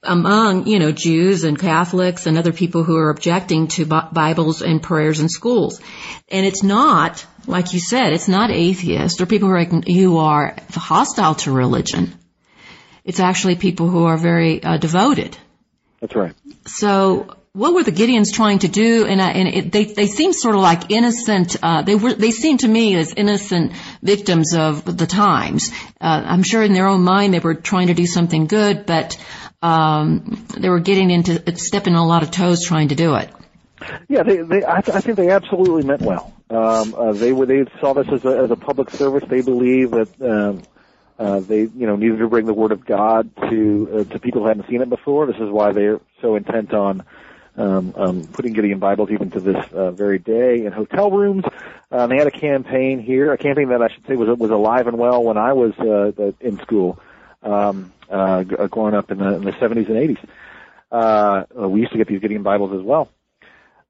among, you know, Jews and Catholics and other people who are objecting to Bibles and prayers in schools. And it's not, like you said, it's not atheists or people who are, who are hostile to religion. It's actually people who are very uh, devoted. That's right. So what were the Gideons trying to do? And, uh, and it, they they seem sort of like innocent. Uh, they were they seem to me as innocent victims of the times. Uh, I'm sure in their own mind they were trying to do something good, but um, they were getting into stepping on a lot of toes trying to do it. Yeah, they, they I, th- I think they absolutely meant well. Um, uh, they were they saw this as a, as a public service. They believe that um, uh, they you know needed to bring the word of God to uh, to people who hadn't seen it before. This is why they're so intent on um, um, putting Gideon Bibles even to this uh, very day in hotel rooms. Uh, they had a campaign here, a campaign that I should say was was alive and well when I was uh, in school um, uh, growing up in the, in the 70s and 80s. Uh, we used to get these Gideon Bibles as well.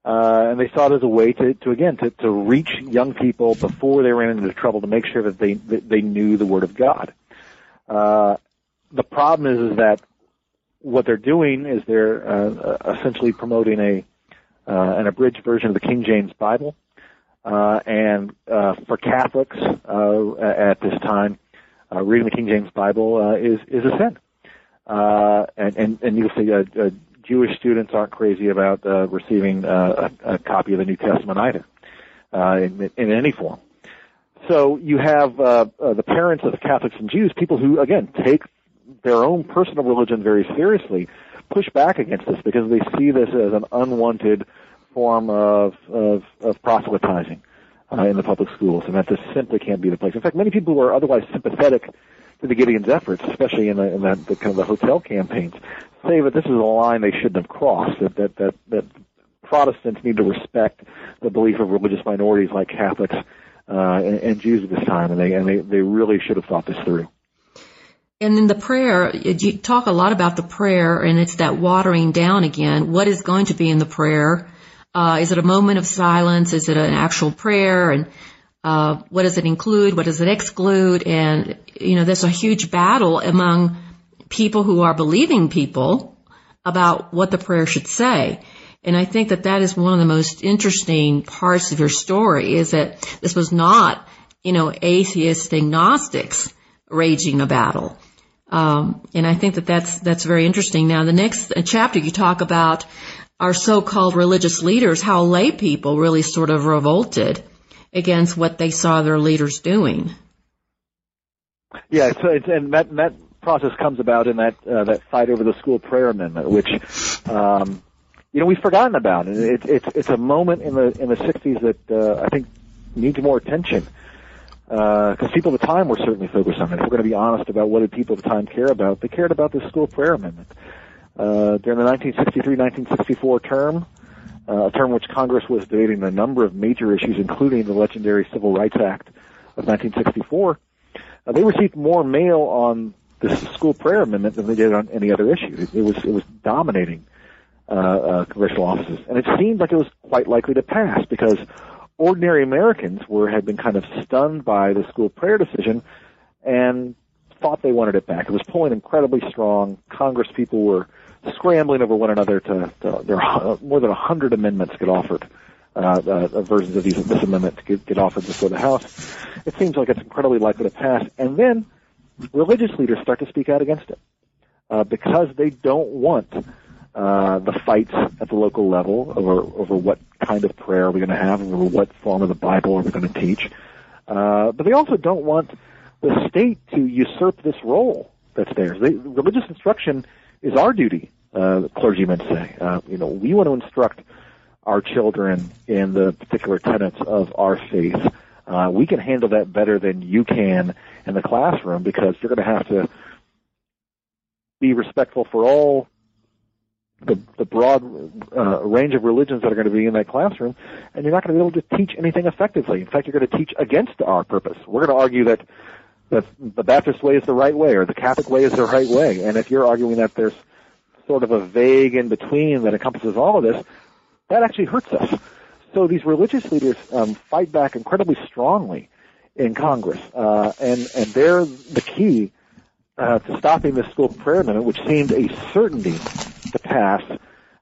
Uh, and they saw it as a way to, to again, to, to reach young people before they ran into trouble to make sure that they, that they knew the Word of God. Uh, the problem is, is that what they're doing is they're uh, essentially promoting a uh, an abridged version of the King James Bible, Uh, and uh, for Catholics uh, at this time, uh, reading the King James Bible uh, is is a sin. Uh, and and and you'll see uh, uh, Jewish students aren't crazy about uh, receiving uh, a, a copy of the New Testament either, uh, in, in any form. So you have uh, uh, the parents of the Catholics and Jews, people who again take their own personal religion very seriously, push back against this because they see this as an unwanted form of of, of proselytizing uh, in the public schools, and that this simply can't be the place. In fact, many people who are otherwise sympathetic to the Gideon's efforts, especially in, the, in that the kind of the hotel campaigns, say that this is a line they shouldn't have crossed. That that that, that Protestants need to respect the belief of religious minorities like Catholics uh, and, and Jews at this time, and they and they they really should have thought this through. And in the prayer, you talk a lot about the prayer, and it's that watering down again. What is going to be in the prayer? Uh, is it a moment of silence? Is it an actual prayer? And uh, what does it include? What does it exclude? And you know, there's a huge battle among people who are believing people about what the prayer should say. And I think that that is one of the most interesting parts of your story is that this was not, you know, atheist agnostics raging a battle. Um, and I think that that's that's very interesting. Now, the next chapter you talk about our so-called religious leaders, how lay people really sort of revolted against what they saw their leaders doing. Yeah, so it's, and that that process comes about in that uh, that fight over the school prayer amendment, which um, you know we've forgotten about. And it, it's it's a moment in the in the '60s that uh, I think needs more attention because uh, people at the time were certainly focused on it. If we're going to be honest about what did people at the time care about, they cared about the school prayer amendment. Uh, during the 1963-1964 term, uh, a term which Congress was debating a number of major issues, including the legendary Civil Rights Act of 1964, uh, they received more mail on the school prayer amendment than they did on any other issue. It, it was it was dominating uh, uh, congressional offices, and it seemed like it was quite likely to pass because ordinary Americans were had been kind of stunned by the school prayer decision and thought they wanted it back. It was pulling incredibly strong. Congress people were scrambling over one another to, to there are more than a hundred amendments get offered. Uh, uh, versions of these, this amendment get, get offered before the House. It seems like it's incredibly likely to pass. And then religious leaders start to speak out against it uh, because they don't want uh, the fights at the local level over over what kind of prayer are we going to have, over what form of the Bible are we going to teach. Uh, but they also don't want the state to usurp this role that's theirs. They, religious instruction is our duty, uh, clergymen say. Uh, you know, we want to instruct our children in the particular tenets of our faith. Uh, we can handle that better than you can in the classroom because you're going to have to be respectful for all the, the broad uh, range of religions that are going to be in that classroom, and you're not going to be able to teach anything effectively. In fact, you're going to teach against our purpose. We're going to argue that that the Baptist way is the right way, or the Catholic way is the right way. And if you're arguing that there's sort of a vague in between that encompasses all of this, that actually hurts us. So these religious leaders um, fight back incredibly strongly in Congress, uh, and and they're the key uh, to stopping the school prayer amendment, which seemed a certainty to pass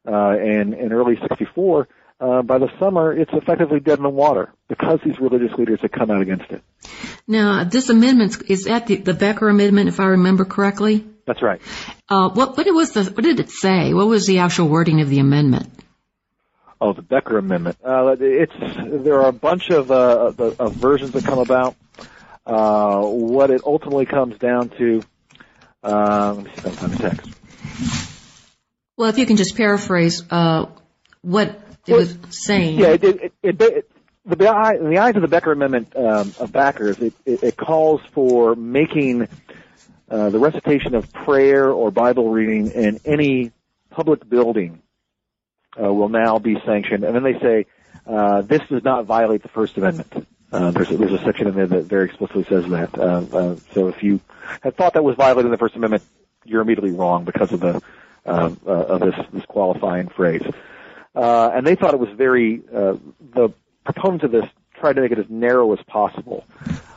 uh, in, in early 64, uh, by the summer, it's effectively dead in the water because these religious leaders had come out against it. Now, this amendment is that the, the Becker Amendment, if I remember correctly. That's right. Uh, what, what was the? What did it say? What was the actual wording of the amendment? Oh, the Becker Amendment. Uh, it's there are a bunch of, uh, of, of versions that come about. Uh, what it ultimately comes down to. Uh, let me see if I can find the text. Well, if you can just paraphrase uh, what it was saying. Yeah, it, it, it, it the, in the eyes of the Becker Amendment um, of backers, it, it, it calls for making uh, the recitation of prayer or Bible reading in any public building uh, will now be sanctioned. And then they say uh, this does not violate the First Amendment. Uh, there's, a, there's a section in there that very explicitly says that. So if you had thought that was violating the First Amendment, you're immediately wrong because of the uh, uh, of this, this qualifying phrase. Uh, and they thought it was very, uh, the proponents of this tried to make it as narrow as possible.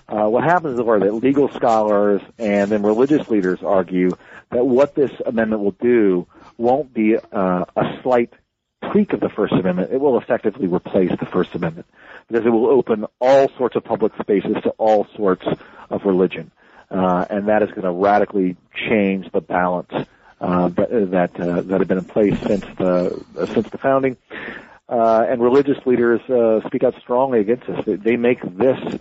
Uh, what happens is that legal scholars and then religious leaders argue that what this amendment will do won't be uh, a slight tweak of the First Amendment. It will effectively replace the First Amendment. because it will open all sorts of public spaces to all sorts of religion. Uh, and that is going to radically change the balance uh, that that, uh, that have been in place since the uh, since the founding. Uh, and religious leaders uh, speak out strongly against this. They, they make this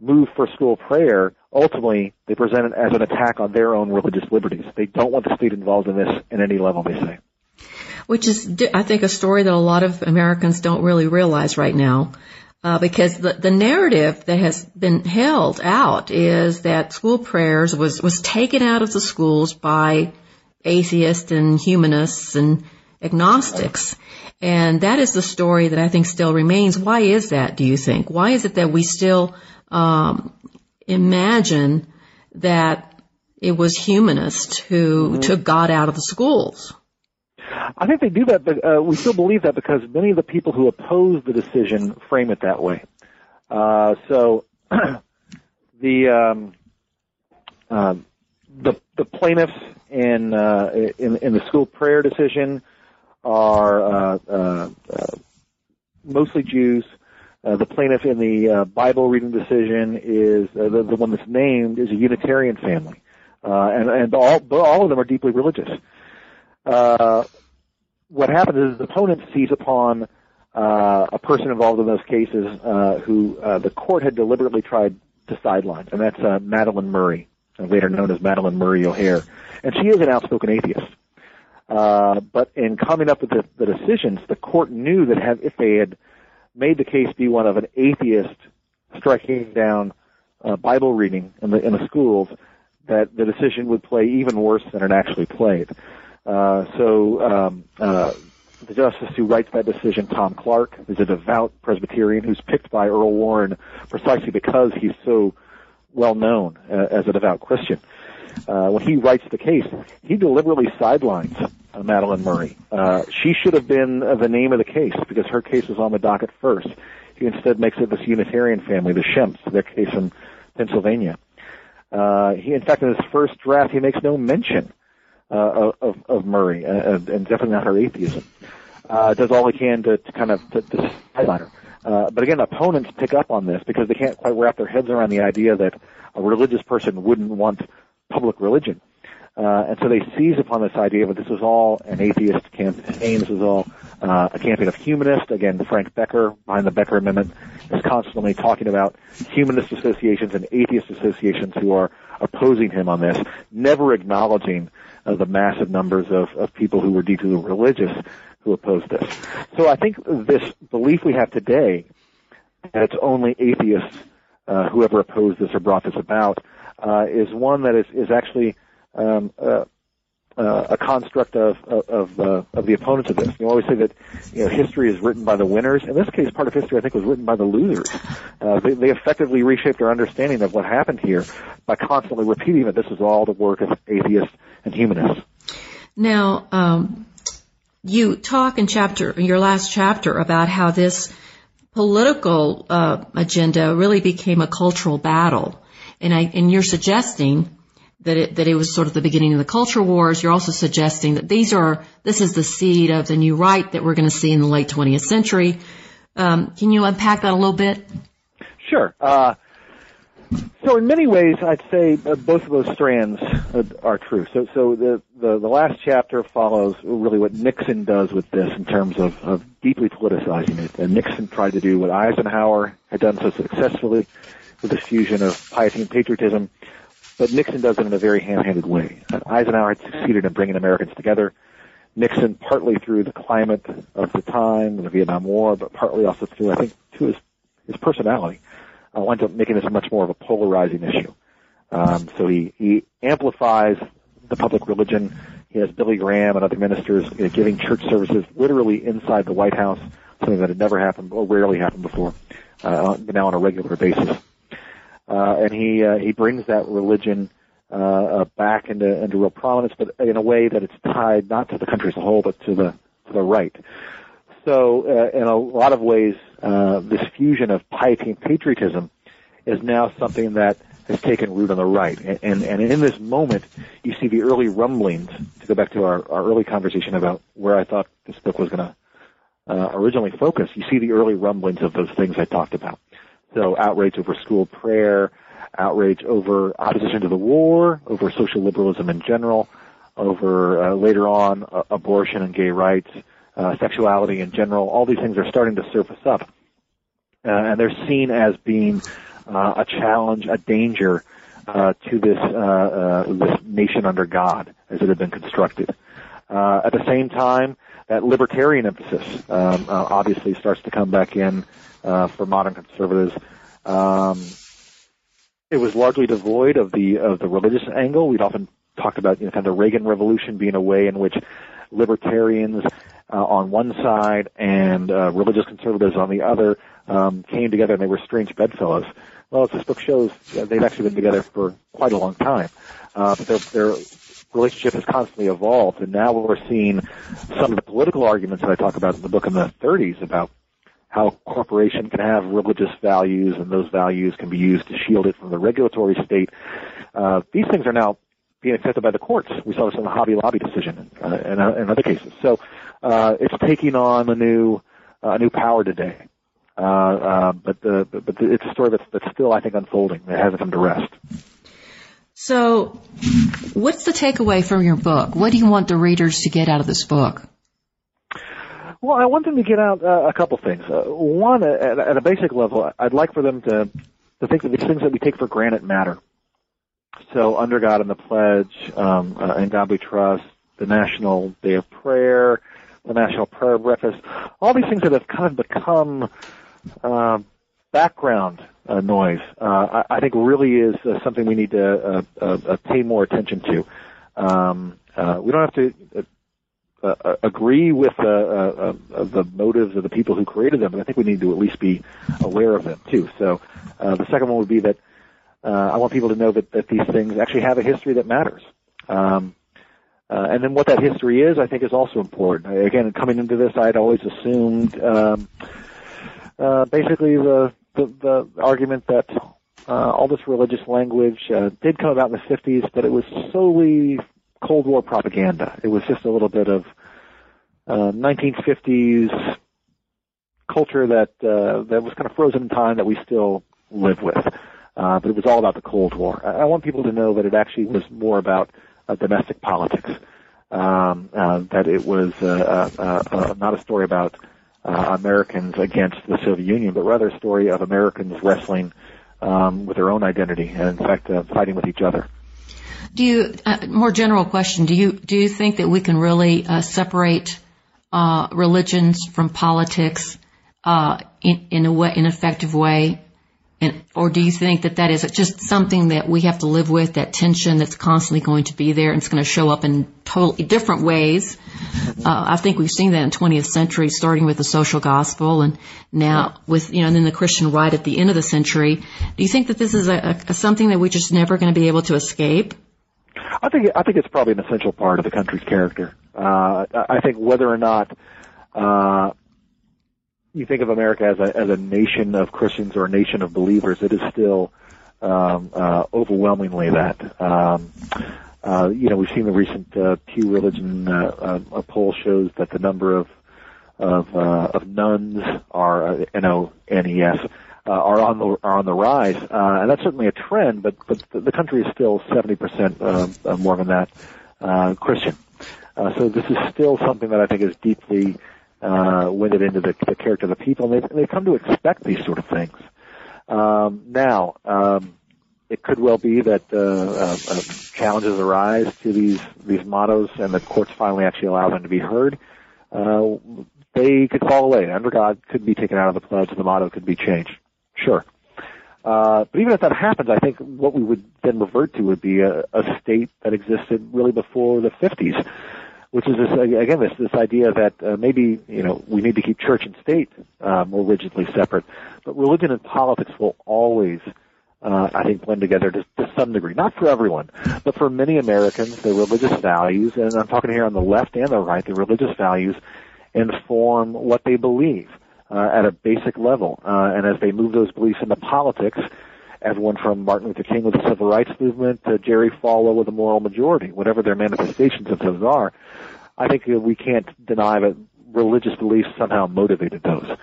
move for school prayer ultimately they present it as an attack on their own religious liberties. They don't want the state involved in this in any level. They say which is, I think, a story that a lot of Americans don't really realize right now. Uh, because the, the narrative that has been held out is that school prayers was, was taken out of the schools by atheists and humanists and agnostics. And that is the story that I think still remains. Why is that, do you think? Why is it that we still um, imagine that it was humanists who mm-hmm. took God out of the schools? I think they do that, but uh, we still believe that because many of the people who oppose the decision frame it that way. Uh, so the um, uh, the the plaintiffs in uh, in in the school prayer decision are uh, uh, uh, mostly Jews. Uh, the plaintiff in the uh, Bible reading decision is uh, the, the one that's named is a Unitarian family, uh, and and all but all of them are deeply religious. Uh, what happens is the opponent sees upon uh, a person involved in those cases uh, who uh, the court had deliberately tried to sideline, and that's uh, Madalyn Murray, later known as Madalyn Murray O'Hair, and she is an outspoken atheist. Uh, but in coming up with the, the decisions, the court knew that have, if they had made the case be one of an atheist striking down uh, Bible reading in the in the schools, that the decision would play even worse than it actually played. Uh, so um, uh, the justice who writes that decision, Tom Clark, is a devout Presbyterian who's picked by Earl Warren precisely because he's so well known uh, as a devout Christian. Uh, when he writes the case, he deliberately sidelines uh, Madalyn Murray. Uh, she should have been uh, the name of the case because her case was on the docket first. He instead makes it this Unitarian family, the Schempps, their case in Pennsylvania. Uh, he, in fact, in his first draft, he makes no mention uh, of, of Murray, and definitely not her atheism. Does all he can to, to kind of to, to sideline her. Uh, but again, opponents pick up on this because they can't quite wrap their heads around the idea that a religious person wouldn't want public religion. Uh, and so they seize upon this idea that this was all an atheist campaign. This was all uh, a campaign of humanists. Again, Frank Becker, behind the Becker Amendment, is constantly talking about humanist associations and atheist associations who are opposing him on this, never acknowledging uh, the massive numbers of, of people who were deeply religious who opposed this. So I think this belief we have today that it's only atheists uh, who ever opposed this or brought this about uh, is one that is, is actually um, uh, uh, a construct of of, uh, of the opponents of this. You always say that you know history is written by the winners. In this case, part of history I think was written by the losers. Uh, they, they effectively reshaped our understanding of what happened here by constantly repeating that this is all the work of atheists and humanists. Now, um, you talk in chapter in your last chapter about how this political uh, agenda really became a cultural battle, and I and you're suggesting that it, that it was sort of the beginning of the culture wars. You're also suggesting that these are, this is the seed of the new right that we're going to see in the late 20th century. Um, can you unpack that a little bit? Sure. Uh, so in many ways, I'd say uh, both of those strands uh, are true. So, so the, the, the last chapter follows really what Nixon does with this in terms of, of deeply politicizing it. And Nixon tried to do what Eisenhower had done so successfully with this fusion of piety and patriotism but Nixon does it in a very ham-handed way. Eisenhower had succeeded in bringing Americans together. Nixon, partly through the climate of the time, the Vietnam War, but partly also through, I think, to his, his personality, uh, wound up making this much more of a polarizing issue. Um, so he, he amplifies the public religion. He has Billy Graham and other ministers you know, giving church services literally inside the White House, something that had never happened or rarely happened before, uh, now on a regular basis uh, and he uh, he brings that religion uh, uh, back into into real prominence, but in a way that it's tied not to the country as a whole, but to the to the right. So, uh, in a lot of ways, uh, this fusion of piety and patriotism is now something that has taken root on the right. And, and, and in this moment, you see the early rumblings, to go back to our, our early conversation about where I thought this book was going to uh, originally focus, you see the early rumblings of those things I talked about. So outrage over school prayer, outrage over opposition to the war, over social liberalism in general, over uh, later on uh, abortion and gay rights, uh, sexuality in general. All these things are starting to surface up, uh, and they're seen as being uh, a challenge, a danger uh, to this uh, uh, this nation under God as it had been constructed. Uh, at the same time, that libertarian emphasis um, obviously starts to come back in for modern conservatives. Um, it was largely devoid of the of the religious angle. We'd often talked about you know, kind of the Reagan Revolution being a way in which libertarians uh, on one side and uh, religious conservatives on the other um, came together and they were strange bedfellows. Well, as this book shows, they've actually been together for quite a long time. Uh, but their, their relationship has constantly evolved, and now we're seeing some of the political arguments that I talk about in the book in the 30s about how a corporation can have religious values, and those values can be used to shield it from the regulatory state. Uh, these things are now being accepted by the courts. We saw this in the Hobby Lobby decision uh, and, uh, and other cases. So uh, it's taking on a new uh, a new power today. Uh, uh, but the, but the, it's a story that's, that's still, I think, unfolding. It hasn't come to rest. So, what's the takeaway from your book? What do you want the readers to get out of this book? Well, I want them to get out uh, a couple things. Uh, one, at, at a basic level, I'd like for them to to think that these things that we take for granted matter. So, under God and the Pledge, um, uh, in God We Trust, the National Day of Prayer, the National Prayer Breakfast, all these things that have kind of become uh, background uh, noise, uh, I, I think really is uh, something we need to uh, uh, pay more attention to. Um, uh, we don't have to uh, agree with uh, uh, the motives of the people who created them, but I think we need to at least be aware of them too. So uh, the second one would be that uh, I want people to know that, that these things actually have a history that matters. Um, uh, and then what that history is, I think, is also important. Again, coming into this, I'd always assumed um, uh, basically the, the the argument that uh, all this religious language uh, did come about in the 50s, but it was solely Cold War propaganda. It was just a little bit of uh, 1950s culture that uh, that was kind of frozen in time that we still live with. Uh, but it was all about the Cold War. I, I want people to know that it actually was more about domestic politics. Um, uh, that it was uh, uh, not a story about Americans against the Soviet Union, but rather a story of Americans wrestling um, with their own identity and, in fact, fighting with each other. Do you, more general question, do you, do you think that we can really separate religions from politics uh, in, in a way, in an effective way? And, or do you think that that is just something that we have to live with, that tension that's constantly going to be there and it's going to show up in totally different ways? Uh, I think we've seen that in 20th century, starting with the social gospel and now with, you know, and then the Christian right at the end of the century. Do you think that this is a, a something that we're just never going to be able to escape? I think I think it's probably an essential part of the country's character. Uh, I think whether or not uh, you think of America as a as a nation of Christians or a nation of believers, it is still um, uh, overwhelmingly that. Um, uh, you know, we've seen the recent uh, Pew Religion uh, uh, poll shows that the number of of, uh, of nones are uh, N O N E S uh, are on the are on the rise, uh, and that's certainly a trend. But but the country is still seventy percent uh, more than that uh, Christian. Uh, so this is still something that I think is deeply uh, winded into the, the character of the people, and they've, they've come to expect these sort of things. Um, now, um, it could well be that uh, uh, uh, challenges arise to these these mottos, and the courts finally actually allow them to be heard. Uh, they could fall away. Under God could be taken out of the pledge, the motto could be changed. Sure. Uh, but even if that happens, I think what we would then revert to would be a, a state that existed really before the 50s, which is this, again this this idea that uh, maybe you know we need to keep church and state uh, more rigidly separate, but religion and politics will always, uh, I think, blend together to, to some degree. Not for everyone, but for many Americans, the religious values, and I'm talking here on the left and the right, the religious values inform what they believe uh, at a basic level, uh, and as they move those beliefs into politics. Everyone from Martin Luther King with the civil rights movement to Jerry Falwell with the moral majority, whatever their manifestations of those are, I think we can't deny that religious beliefs somehow motivated those.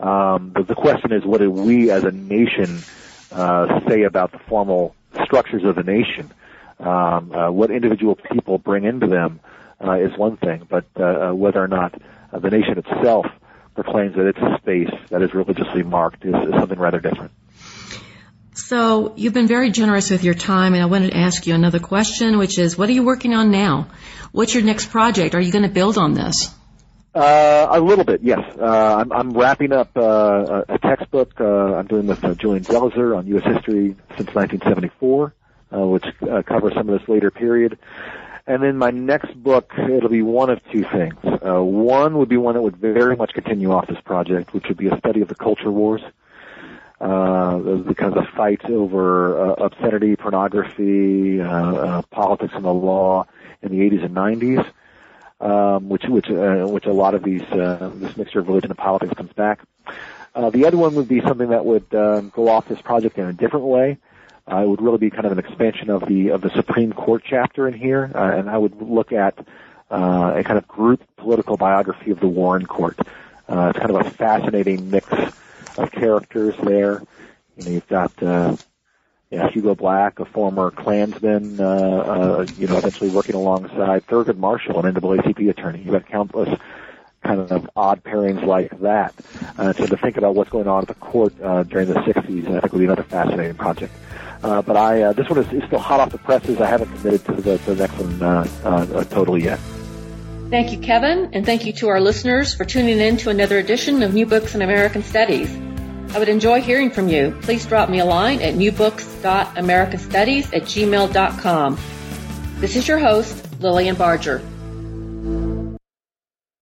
Um, but the question is, what do we as a nation uh, say about the formal structures of the nation? Um, uh, what individual people bring into them uh, is one thing, but uh, uh whether or not uh, the nation itself proclaims that it's a space that is religiously marked is, is something rather different. So you've been very generous with your time, and I wanted to ask you another question, which is, what are you working on now? What's your next project? Are you going to build on this? Uh, a little bit, yes. Uh, I'm, I'm wrapping up uh, a, textbook uh, I'm doing with uh, Julian Zelizer on U.S. history since 1974, uh, which uh, covers some of this later period. And then my next book, it'll be one of two things. Uh, one would be one that would very much continue off this project, which would be a study of the culture wars. Uh, the kind of the fight over uh, obscenity, pornography, uh, uh, politics and the law in the 80s and 90s um, which which uh, which a lot of these uh, this mixture of religion and politics comes back. Uh, the other one would be something that would um, go off this project in a different way. Uh, it would really be kind of an expansion of the of the Supreme Court chapter in here, uh, and I would look at uh, a kind of group political biography of the Warren Court. Uh, it's kind of a fascinating mix of characters there. You know, you've got uh, yeah, Hugo Black, a former Klansman, uh, uh, you know, eventually working alongside Thurgood Marshall, an NAACP attorney. You've got countless kind of odd pairings like that. Uh, so to think about what's going on at the court uh, during the 60s, I think would be another fascinating project. Uh, but I, uh, this one is, is still hot off the presses. I haven't committed to the, to the next one uh, uh, totally yet. Thank you, Kevin, and thank you to our listeners for tuning in to another edition of New Books in American Studies. I would enjoy hearing from you. Please drop me a line at newbooks.americanstudies at gmail.com. This is your host, Lilian Barger.